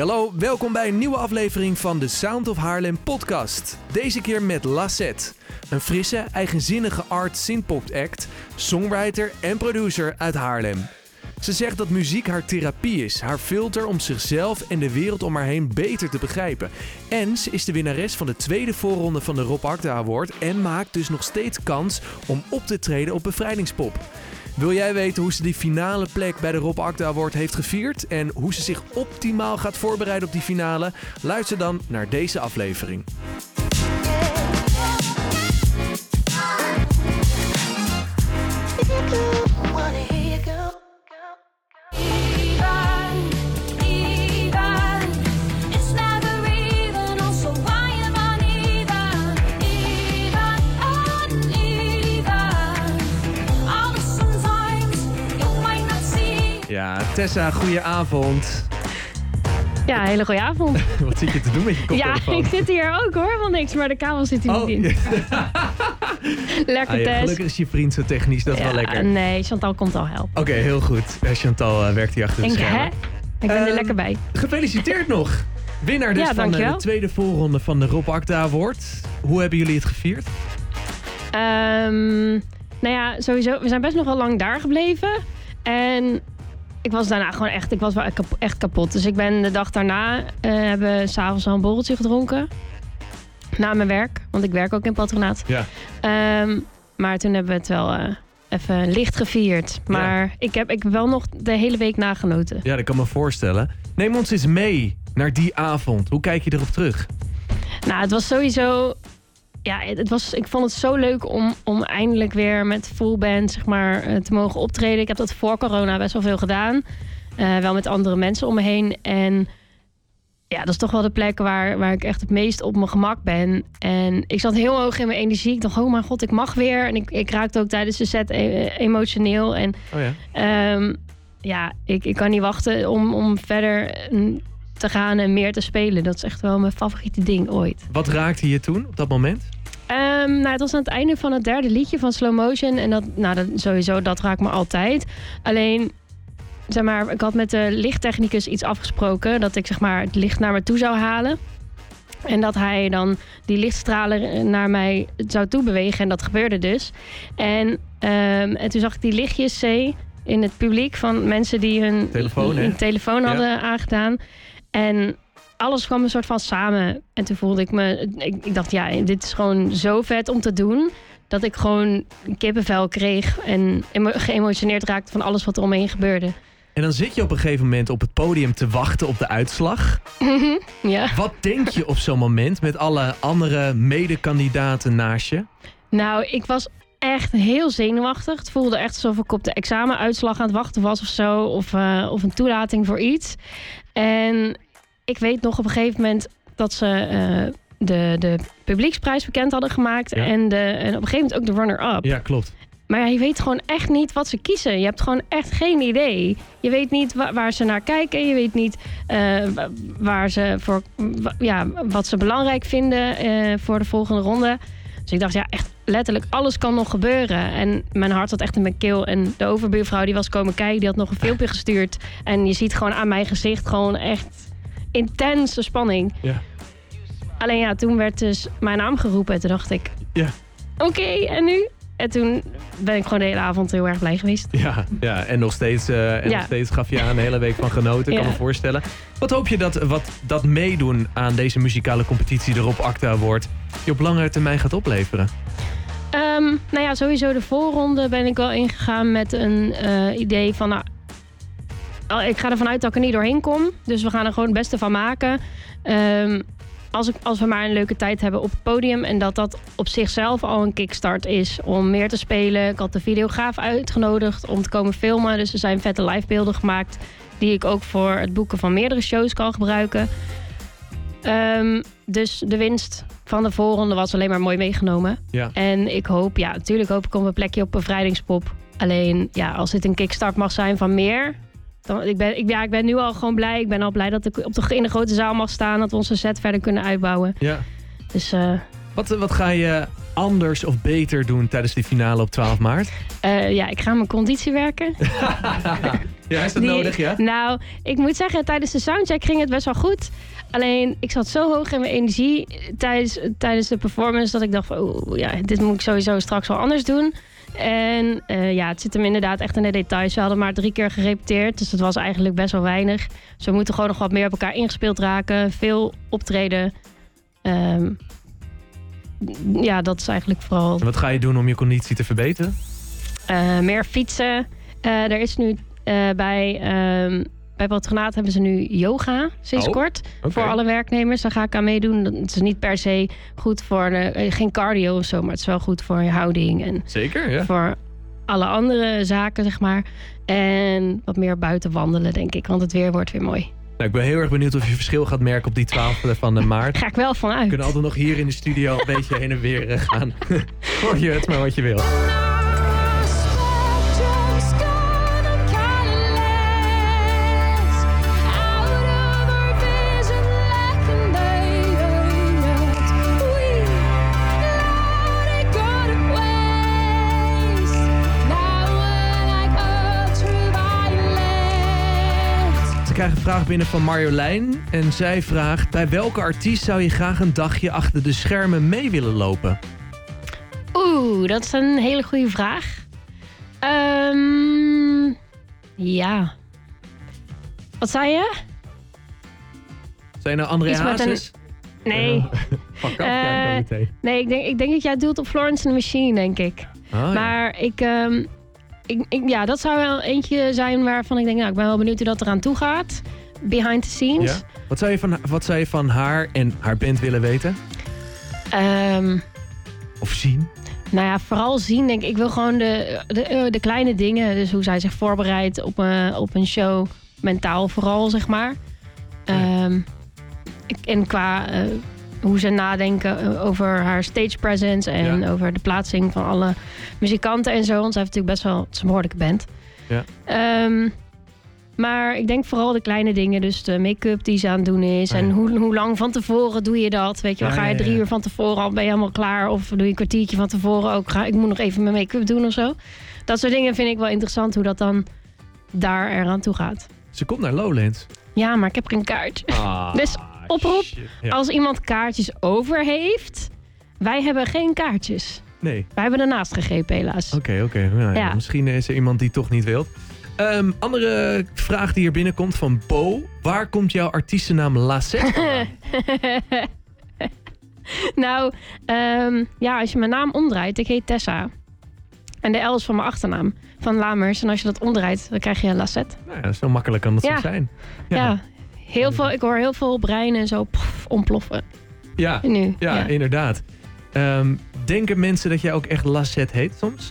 hallo, welkom bij een nieuwe aflevering van de Sound of Haarlem podcast. Deze keer met Lassette, een frisse, eigenzinnige art synthpop act, songwriter en producer uit Haarlem. Ze zegt dat muziek haar therapie is, haar filter om zichzelf en de wereld om haar heen beter te begrijpen. En ze is de winnares van de tweede voorronde van de Rob Akda Award en maakt dus nog steeds kans om op te treden op Bevrijdingspop. Wil jij weten hoe ze die finale plek bij de Rob Akda Award heeft gevierd en hoe ze zich optimaal gaat voorbereiden op die finale? Luister dan naar deze aflevering. Tessa, goeie avond. Ja, hele goede avond. Wat zit je te doen met je Ja, koptelefoon? ik zit hier ook hoor, van niks, maar de kabel zit hier Oh, niet in. Lekker Ah, ja, Tess. gelukkig is je vriend zo technisch, dat is wel Ja, lekker. Nee, Chantal komt al helpen. Oké, heel goed. Eh, Chantal eh, werkt hier achter de hè? schermen. Ik ben Ehm, er lekker bij. Gefeliciteerd nog. Winnaar dus Ja, van eh, de tweede voorronde van de Rob Akda Award. Hoe hebben jullie het gevierd? Ehm, nou ja, sowieso, we zijn best nog wel lang daar gebleven. En ik was daarna gewoon echt, ik was wel echt kap- echt kapot. Dus ik ben de dag daarna, eh hebben we s'avonds al een borreltje gedronken. Na mijn werk, want ik werk ook in patronaat. Ja. Ehm, maar toen hebben we het wel eh, even licht gevierd. Maar ik, heb, ik wel nog de hele week nagenoten. Ja, dat kan me voorstellen. Neem ons eens mee naar die avond. Hoe kijk je erop terug? Nou, het was sowieso. Ja, het was, ik vond het zo leuk om, om eindelijk weer met full band zeg maar, eh, te mogen optreden. Ik heb dat voor corona best wel veel gedaan. Eh, wel met andere mensen om me heen. En ja, dat is toch wel de plek waar, waar ik echt het meest op mijn gemak ben. En ik zat heel hoog in mijn energie. Ik dacht, oh mijn god, ik mag weer. En ik, ik raakte ook tijdens de set e- emotioneel. En Oh ja. Ehm, ja, ik, ik kan niet wachten om, om verder mm, te gaan en meer te spelen. Dat is echt wel mijn favoriete ding ooit. Wat raakte je toen op dat moment? Ehm, nou, het was aan het einde van het derde liedje van Slow Motion. En dat, nou, dat, sowieso, dat raakt me altijd. Alleen, zeg maar, ik had met de lichttechnicus iets afgesproken. Dat ik zeg maar het licht naar me toe zou halen. En dat hij dan die lichtstralen naar mij zou toebewegen. En dat gebeurde dus. En, ehm, en toen zag ik die lichtjes C in het publiek van mensen die hun Telefoon, hun telefoon Ja. hadden aangedaan. En alles kwam een soort van samen. En toen voelde ik me... Ik, ik dacht, ja, dit is gewoon zo vet om te doen... dat ik gewoon kippenvel kreeg... en geëmotioneerd raakte van alles wat er omheen gebeurde. En dan zit je op een gegeven moment op het podium te wachten op de uitslag. ja. Wat denk je op zo'n moment met alle andere medekandidaten naast je? Nou, ik was echt heel zenuwachtig. Het voelde echt alsof ik op de examenuitslag aan het wachten was of zo. Of, eh, of een toelating voor iets. En ik weet nog op een gegeven moment dat ze eh, de, de publieksprijs bekend hadden gemaakt. Ja. En, de, en op een gegeven moment ook de runner-up. Ja, klopt. Maar ja, je weet gewoon echt niet wat ze kiezen. Je hebt gewoon echt geen idee. Je weet niet wa- waar ze naar kijken. Je weet niet eh, wa- waar ze voor, ja, wat ze belangrijk vinden voor de volgende ronde. Dus ik dacht, ja, echt letterlijk alles kan nog gebeuren. En mijn hart zat echt in mijn keel. En de overbuurvrouw die was komen kijken, die had nog een filmpje gestuurd. En je ziet gewoon aan mijn gezicht gewoon echt intense spanning. Ja. Alleen ja, toen werd dus mijn naam geroepen. En toen dacht ik, Ja. oké, en nu? En toen ben ik gewoon de hele avond heel erg blij geweest. Ja, ja en, nog steeds, eh, en Ja. nog steeds gaf je aan de hele week van genoten, kan me voorstellen. Wat hoop je dat wat dat meedoen aan deze muzikale competitie erop Acta wordt, je op langere termijn gaat opleveren? Ehm, nou ja, sowieso de voorronde ben ik wel ingegaan met een eh, idee van... Nou, ik ga ervan uit dat ik er niet doorheen kom. Dus we gaan er gewoon het beste van maken. Ehm, als, ik, als we maar een leuke tijd hebben op het podium... en dat dat op zichzelf al een kickstart is om meer te spelen. Ik had de videograaf uitgenodigd om te komen filmen. Dus er zijn vette livebeelden gemaakt... die ik ook voor het boeken van meerdere shows kan gebruiken. Ehm, dus de winst van de voorronde was alleen maar mooi meegenomen. Ja. En ik hoop, ja, natuurlijk hoop ik op een plekje op bevrijdingspop. Alleen, ja, als dit een kickstart mag zijn van meer. Dan, ik, ben, ik, ja, ik ben nu al gewoon blij. Ik ben al blij dat ik op de, in de grote zaal mag staan. Dat we onze set verder kunnen uitbouwen. Ja. Dus eh, Wat, wat ga je anders of beter doen tijdens die finale op 12 maart? eh, ja, ik ga mijn conditie werken. Ja, is dat Die- nodig, ja? Nou, ik moet zeggen, tijdens de soundcheck ging het best wel goed. Alleen, ik zat zo hoog in mijn energie tijdens, tijdens de performance... dat ik dacht van, oeh, ja, dit moet ik sowieso straks wel anders doen. En eh, ja, het zit hem inderdaad echt in de details. We hadden maar drie keer gerepeteerd, dus dat was eigenlijk best wel weinig. Dus we moeten gewoon nog wat meer op elkaar ingespeeld raken. Veel optreden. Ehm, ja, dat is eigenlijk vooral En wat ga je doen om je conditie te verbeteren? eh, meer fietsen. Eh, er is nu bij, ehm bij Patronaat hebben ze nu yoga sinds Oh, kort. Voor alle werknemers. Daar ga ik aan meedoen. Dat is niet per se goed voor de, eh, geen cardio of zo, maar het is wel goed voor je houding en Zeker, ja. voor alle andere zaken, zeg maar. En wat meer buiten wandelen, denk ik. Want het weer wordt weer mooi. Nou, ik ben heel erg benieuwd of je verschil gaat merken op die 12 van de maart. Ga ik wel We vanuit. kunnen altijd nog hier in de studio een beetje heen en weer eh, gaan. Hoor je het maar wat je wil. Krijgen een vraag binnen van Marjolein. En zij vraagt: Bij welke artiest zou je graag een dagje achter de schermen mee willen lopen? Oeh, dat is een hele goede vraag. Ehm, ja. Wat zei je? Zijn er André Iets met een- Hazes? Nee. Eh, ja, meteen. Nee, ik denk, ik denk dat jij doelt op Florence and the Machine, denk ik. Oh, ja. Maar ik, ehm, ik, ik- ja, dat zou wel eentje zijn waarvan ik denk, nou, ik ben wel benieuwd hoe dat eraan toe gaat. Behind the scenes. Ja? Wat, zou je van, wat zou je van haar en haar band willen weten? Ehm, Of zien? nou ja, vooral zien, denk ik. Ik wil gewoon de, de, eh, de kleine dingen. Dus hoe zij zich voorbereidt op een, op een show. Mentaal vooral, zeg maar. Ehm, ik- en qua eh, hoe ze nadenken eh, over haar stage presence. En Ja. over de plaatsing van alle muzikanten en zo. Want ze heeft natuurlijk best wel het is een behoorlijke band. Ja. Ehm, maar ik denk vooral de kleine dingen. Dus de make-up die ze aan het doen is. Ah, ja. En hoe, hoe lang van tevoren doe je dat? Weet je wel, Ja, ga je drie uur van tevoren al ben je helemaal klaar? Of doe je een kwartiertje van tevoren ook? Ga, ik moet nog even mijn make-up doen of zo. Dat soort dingen vind ik wel interessant. Hoe dat dan daar eraan toe gaat. Ze komt naar Lowlands. Ja, maar ik heb geen kaartje. Ah, Dus oproep. Ja. Als iemand kaartjes over heeft... Wij hebben geen kaartjes. Nee. Wij hebben ernaast gegrepen helaas. Oké, oké. Nou ja, Ja. Misschien is er iemand die toch niet wil. Ehm, andere vraag die hier binnenkomt van Bo. Waar komt jouw artiestennaam vandaan? nou, ehm, ja, als je mijn naam omdraait, ik heet Tessa. En de L is van mijn achternaam, van Lamers. En als je dat omdraait, dan krijg je Lassette. nou ja, zo makkelijk kan dat Ja. zo zijn. Ja. Heel veel, ik hoor heel veel breinen zo pff, ontploffen. Ja, Nu, ja, ja. inderdaad. Ehm, denken mensen dat jij ook echt Lassette heet soms?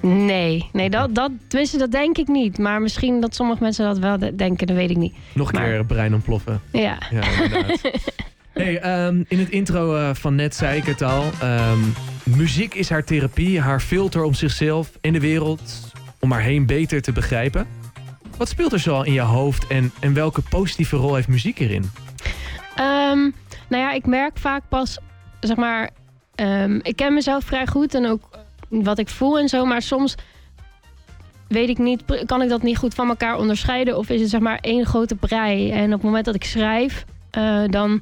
Nee, nee dat, dat, tenminste, dat denk ik niet. Maar misschien dat sommige mensen dat wel de- denken, dat weet ik niet. Nog een Maar- keer brein ontploffen. Ja. Ja, inderdaad. hey, ehm, in het intro eh, van net zei ik het al. ehm, muziek is haar therapie, haar filter om zichzelf en de wereld om haar heen beter te begrijpen. Wat speelt er zoal in je hoofd en, en welke positieve rol heeft muziek erin? Ehm, nou ja, ik merk vaak pas, zeg maar, ehm, ik ken mezelf vrij goed en ook wat ik voel en zo, maar soms weet ik niet, kan ik dat niet goed van elkaar onderscheiden of is het zeg maar één grote brei en op het moment dat ik schrijf, eh, dan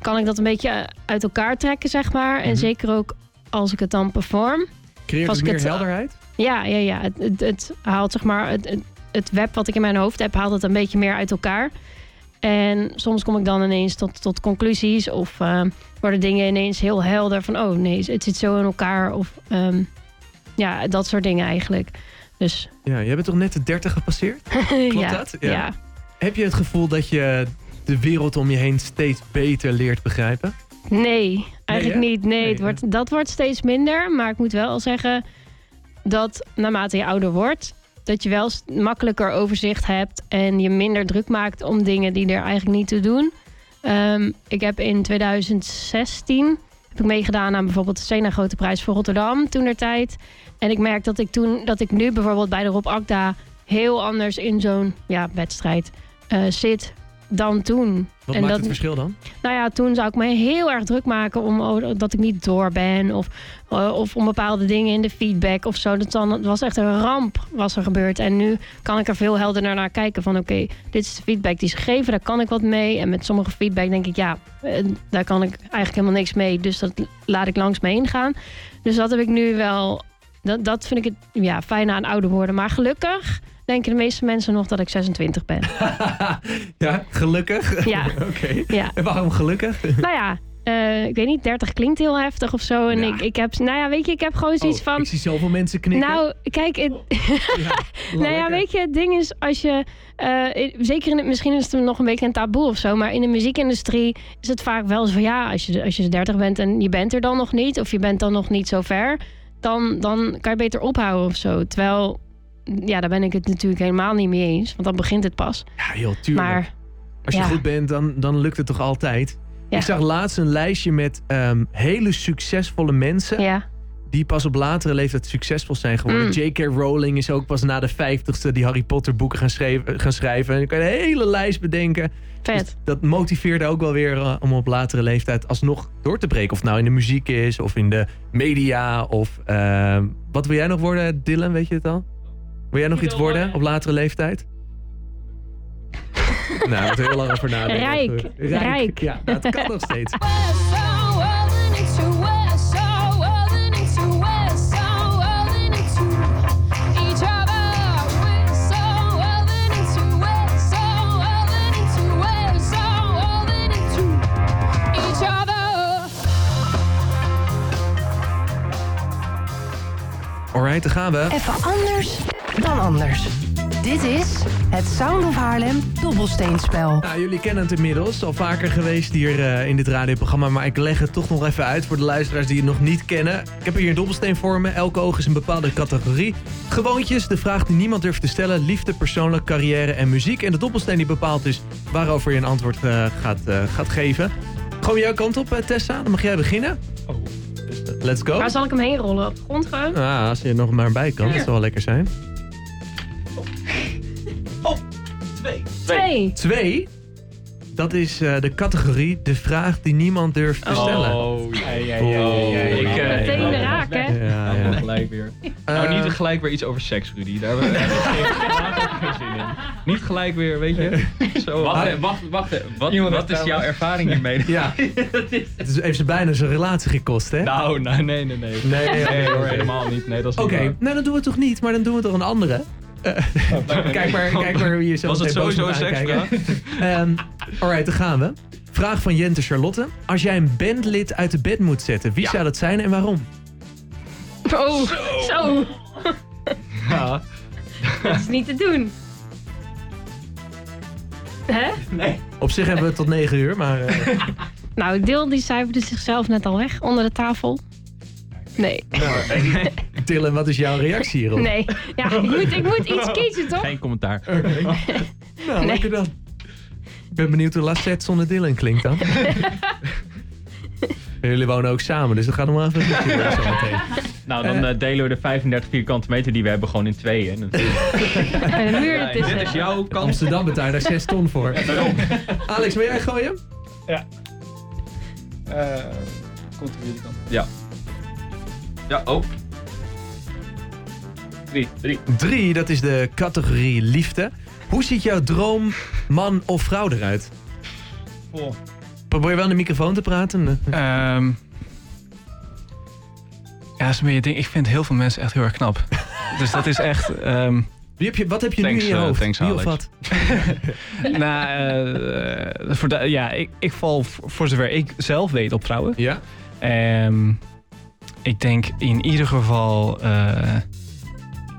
kan ik dat een beetje uit elkaar trekken, zeg maar, en Mhm. zeker ook als ik het dan perform. Creëert het meer het- helderheid? Ja, ja, ja. Het, het, het haalt zeg maar het, het, web wat ik in mijn hoofd heb, haalt het een beetje meer uit elkaar. En soms kom ik dan ineens tot, tot conclusies of eh, worden dingen ineens heel helder van oh nee, het zit zo in elkaar of ehm, ja, dat soort dingen eigenlijk. Dus Ja, jij bent toch net de 30 gepasseerd? ja, dat? Ja. ja. Heb je het gevoel dat je de wereld om je heen steeds beter leert begrijpen? Nee, eigenlijk niet. Nee, Nee, het wordt, dat wordt steeds minder. Maar ik moet wel zeggen dat naarmate je ouder wordt, dat je wel makkelijker overzicht hebt en je minder druk maakt om dingen die er eigenlijk niet toe doen. Ehm, ik heb in 2016 heb ik meegedaan aan bijvoorbeeld de Sena Grote Prijs voor Rotterdam toen der tijd. En ik merk dat ik toen dat ik nu bijvoorbeeld bij de Rob Akda heel anders in zo'n ja, wedstrijd eh, zit dan toen. Wat en maakt dat- het verschil dan? Nou ja, toen zou ik me heel erg druk maken om oh, dat ik niet door ben. Of, eh, of om bepaalde dingen in de feedback of zo. Dat dan, het was echt een ramp was er gebeurd. En nu kan ik er veel helderder naar kijken. Van oké, dit is de feedback die is gegeven. Daar kan ik wat mee. En met sommige feedback denk ik, ja, eh, daar kan ik eigenlijk helemaal niks mee. Dus dat laat ik langs me heen gaan. Dus dat heb ik nu wel... Dat, dat vind ik het ja, fijn aan ouder worden. Maar gelukkig denken de meeste mensen nog dat ik 26 ben. ja, gelukkig. Ja. Oké. Ja. En waarom gelukkig? Nou ja, eh, ik weet niet, 30 klinkt heel heftig of zo. En Ja. ik, ik heb, nou ja, weet je, ik heb gewoon zoiets Oh, van. Ik zie zoveel mensen knikken. Nou, kijk, het, ja, nou ja, weet je, het ding is als je, eh, zeker in het, misschien is het nog een beetje een taboe of zo, maar in de muziekindustrie is het vaak wel zo van ja, als je, als je 30 bent en je bent er dan nog niet, of je bent dan nog niet zo ver, dan, dan kan je beter ophouden of zo. Terwijl, ja, daar ben ik het natuurlijk helemaal niet mee eens, want dan begint het pas. Ja, joh, tuurlijk. Maar Als je ja. goed bent, dan, dan lukt het toch altijd? Ja. Ik zag laatst een lijstje met ehm, hele succesvolle mensen... ja, die pas op latere leeftijd succesvol zijn geworden. Mm. J.K. Rowling is ook pas na de vijftigste die Harry Potter boeken gaan, schreven, gaan schrijven. En je kan een hele lijst bedenken. vet. Dus dat motiveerde ook wel weer eh, om op latere leeftijd alsnog door te breken. Of nou in de muziek is, of in de media, of... ehm, wat wil jij nog worden, Dylan? Weet je het al? Wil jij nog iets worden op latere leeftijd? nou, moet heel lang over nadenken. Rijk. Rijk. Ja, het kan nog steeds. Alright, daar gaan we. Even anders dan anders. Dit is het Sound of Haarlem dobbelsteenspel. Nou, jullie kennen het inmiddels. Al vaker geweest hier eh, in dit radioprogramma. Maar ik leg het toch nog even uit voor de luisteraars die het nog niet kennen. Ik heb hier een dobbelsteen voor me. Elke oog is een bepaalde categorie. Gewoontjes, de vraag die niemand durft te stellen. Liefde, persoonlijk, carrière en muziek. En de dobbelsteen die bepaalt dus waarover je een antwoord eh, gaat, eh, gaat geven. Gewoon jouw kant op, Tessa. Dan mag jij beginnen. Eh, let's go. Waar zal ik hem heen rollen? Op de grond gewoon? Ah, als je er nog maar bij kan. Dat zou wel lekker zijn. Twee. Twee. Dat is eh, de categorie de vraag die niemand durft te stellen. Oh, ja, ja, Oh. ja, ja, ja. Ik, eh, Meteen gelijk weer. Nou, niet gelijk weer iets over seks, Rudy. Daar hebben we echt geen, zin in. Niet gelijk weer, weet je. Zo, Wacht, wacht, wacht. Wat, Iemand wat is jouw ervaring hiermee? Ja. Het is, heeft ze bijna zijn relatie gekost, hè? Nou, nou, nee, nee, nee. Nee, Nee, hoor, helemaal niet. Nee, dat is niet Oké, nou dan doen we het toch niet, maar dan doen we toch een andere. Eh, kijk, maar, kijk maar wie je zo Was het sowieso een seksvraag? Ehm, alright, daar gaan we. Vraag van Jente Charlotte. Als jij een bandlid uit de bed moet zetten, wie zou dat zijn en waarom? Oh, zo. Ja. Dat is niet te doen. Hè? Op zich hebben we tot 9 uur, maar... eh, Nou, Dil die cijferde zichzelf net al weg onder de tafel. Nee, nou, Dylan, wat is jouw reactie hierop? nee. Ja, ik moet, ik moet iets kiezen, toch? Geen commentaar. Nou, Nee. lekker dan. Ik ben benieuwd hoe Lassette zonder Dylan klinkt dan. En Jullie wonen ook samen, dus dat gaat nog wel even worden zo meteen. Nou, dan eh, delen we de 35 vierkante meter die we hebben gewoon in tweeën. natuurlijk. En een muur Ja, dit is jouw kans. Amsterdam betaalt daar 6 ton voor. Alex, wil jij gooien? Eh, komt er jullie kant. Ja. Ja, oh. Drie, drie. 3, dat is de categorie liefde. Hoe ziet jouw droom man of vrouw eruit? Probeer je wel in de microfoon te praten? Ehm ja, dat is meer je ding. Ik vind heel veel mensen echt heel erg knap. dus dat is echt. ehm, Wie heb je, wat heb je Thanks, nu in je eh, hoofd? thanks, Wie of wat? nou, eh, voor de- ja, ik, ik val voor zover ik zelf weet op vrouwen. Ja? Ehm, ik denk in ieder geval. eh,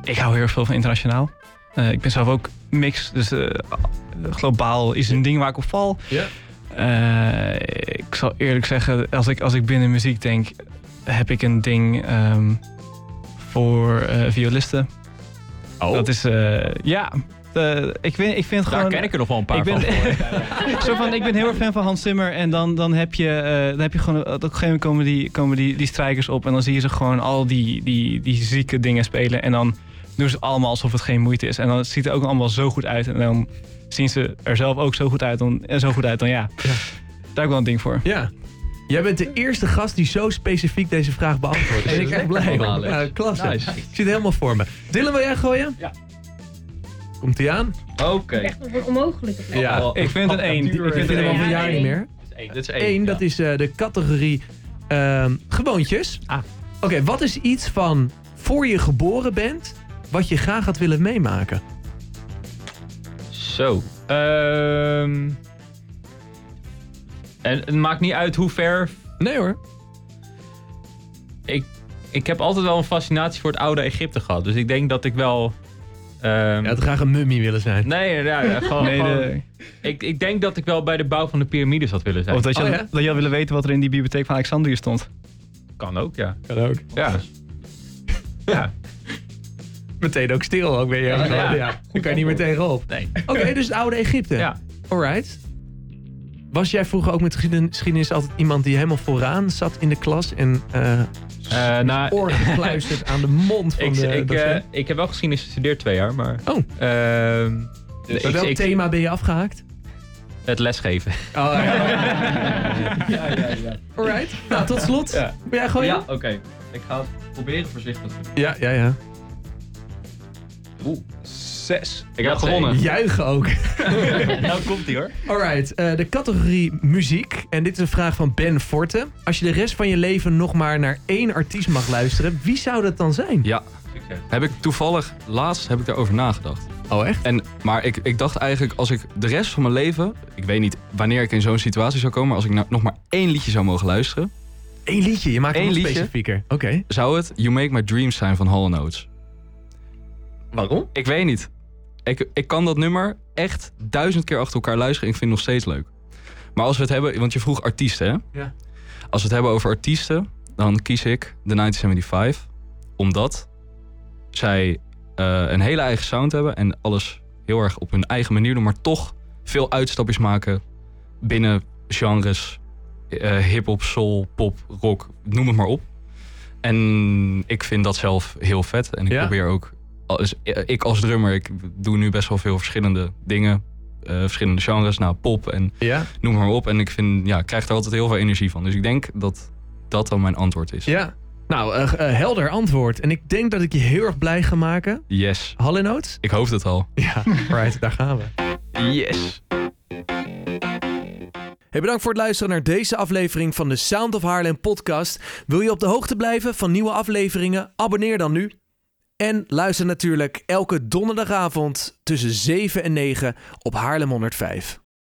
ik hou heel erg veel van internationaal. Eh, ik ben zelf ook mix, dus eh, globaal is een ding waar ik op val. Ja. Eh, ik zal eerlijk zeggen, als ik, als ik binnen muziek denk, heb ik een ding ehm, voor eh, violisten. Oh. Dat is, eh, ja, eh, ik, vind, ik vind het Daar gewoon... ken ik er nog wel een paar ik ben, van. zo van, ik ben heel erg fan van Hans Zimmer. En dan, dan, heb, je, eh, dan heb je gewoon... Op een gegeven moment komen die, komen die, die strijkers op. En dan zie je ze gewoon al die, die, die zieke dingen spelen. En dan doen ze allemaal alsof het geen moeite is. En dan ziet het ook allemaal zo goed uit. En dan zien ze er zelf ook zo goed uit. Dan, en zo goed uit dan ja, daar heb ik wel een ding voor. Ja. Jij bent de eerste gast die zo specifiek deze vraag beantwoordt. En ik ben echt blij. Om. Ja, klasse. Nice. Ik zit helemaal voor me. Dylan, wil jij gooien? Ja. Komt hij aan? Oké. Echt op een onmogelijke plek. Ja. Oh, Ik vind het één. Ik Ik vind al Ja, een jaar één. niet meer. Dit is één. Eén, dat is eh, de categorie ehm, gewoontjes. Ah. Oké, wat is iets van voor je geboren bent, wat je graag had willen meemaken? Zo. Ehm en het maakt niet uit hoe ver. Nee hoor. Ik, ik heb altijd wel een fascinatie voor het oude Egypte gehad. Dus ik denk dat ik wel. ehm, Je had graag een mummie willen zijn. Nee, ja, ja, gewoon, Nee, gewoon- de- ik, ik denk dat ik wel bij de bouw van de piramides had willen zijn. of dat je, Oh, ja? dat je had willen weten wat er in die bibliotheek van Alexandrië stond. Kan ook, ja. Kan ook. Ja. ja. Meteen ook stil, ook weer. Ja, Ja. ja. Dan kan je niet meer tegenop. Nee. Oké, dus het oude Egypte. Ja. Alright. Was jij vroeger ook met geschieden- geschiedenis altijd iemand die helemaal vooraan zat in de klas en eh Eh, nou, oor gekluisterd aan de mond van ik, de ik, docent? ik heb wel geschiedenis gestudeerd twee jaar, maar. Oh. ehm, ik- welk ik- thema ben je afgehaakt? Het lesgeven. Oh, ja. ja, ja, ja. Alright. Nou, tot slot. Ja. Wil jij gooien? Ja, oké. Ik ga het proberen voorzichtig te doen. Ja, ja, ja. Oeh. Zes. Ik heb gewonnen. Juichen ook. nou komt ie hoor. Alright, eh, de categorie muziek. En dit is een vraag van Ben Forte. Als je de rest van je leven nog maar naar één artiest mag luisteren, wie zou dat dan zijn? Ja, Succes. heb ik toevallig laatst heb ik daarover nagedacht. Oh, echt? En, maar ik, ik dacht eigenlijk, als ik de rest van mijn leven... Ik weet niet wanneer ik in zo'n situatie zou komen... maar als ik nou nog maar één liedje zou mogen luisteren... Eén liedje, je maakt het Eén nog specifieker. Oké. zou het You Make My Dreams zijn van Hall Notes. Waarom? Ik weet niet. Ik, ik kan dat nummer echt duizend keer achter elkaar luisteren... en ik vind het nog steeds leuk. Maar als we het hebben... Want je vroeg artiesten, hè? Ja. Als we het hebben over artiesten... dan kies ik de 1975. Omdat zij eh, een hele eigen sound hebben... en alles heel erg op hun eigen manier doen... maar toch veel uitstapjes maken binnen genres... eh hip-hop, soul, pop, rock, noem het maar op. En ik vind dat zelf heel vet. En ik Ja. probeer ook... Als, ik als drummer, ik doe nu best wel veel verschillende dingen. eh, verschillende genres, nou pop en Ja? noem maar op. En ik vind, ja, ik krijg er altijd heel veel energie van. Dus ik denk dat dat dan mijn antwoord is. Ja. Nou, eh, eh, helder antwoord. En ik denk dat ik je heel erg blij ga maken. Yes. Hall Notes? Ik hoop het al. Ja, right, daar gaan we. Yes. Hey, bedankt voor het luisteren naar deze aflevering van de Sound of Haarlem podcast. Wil je op de hoogte blijven van nieuwe afleveringen? Abonneer dan nu. En luister natuurlijk elke donderdagavond tussen 7 en 9 op Haarlem 105.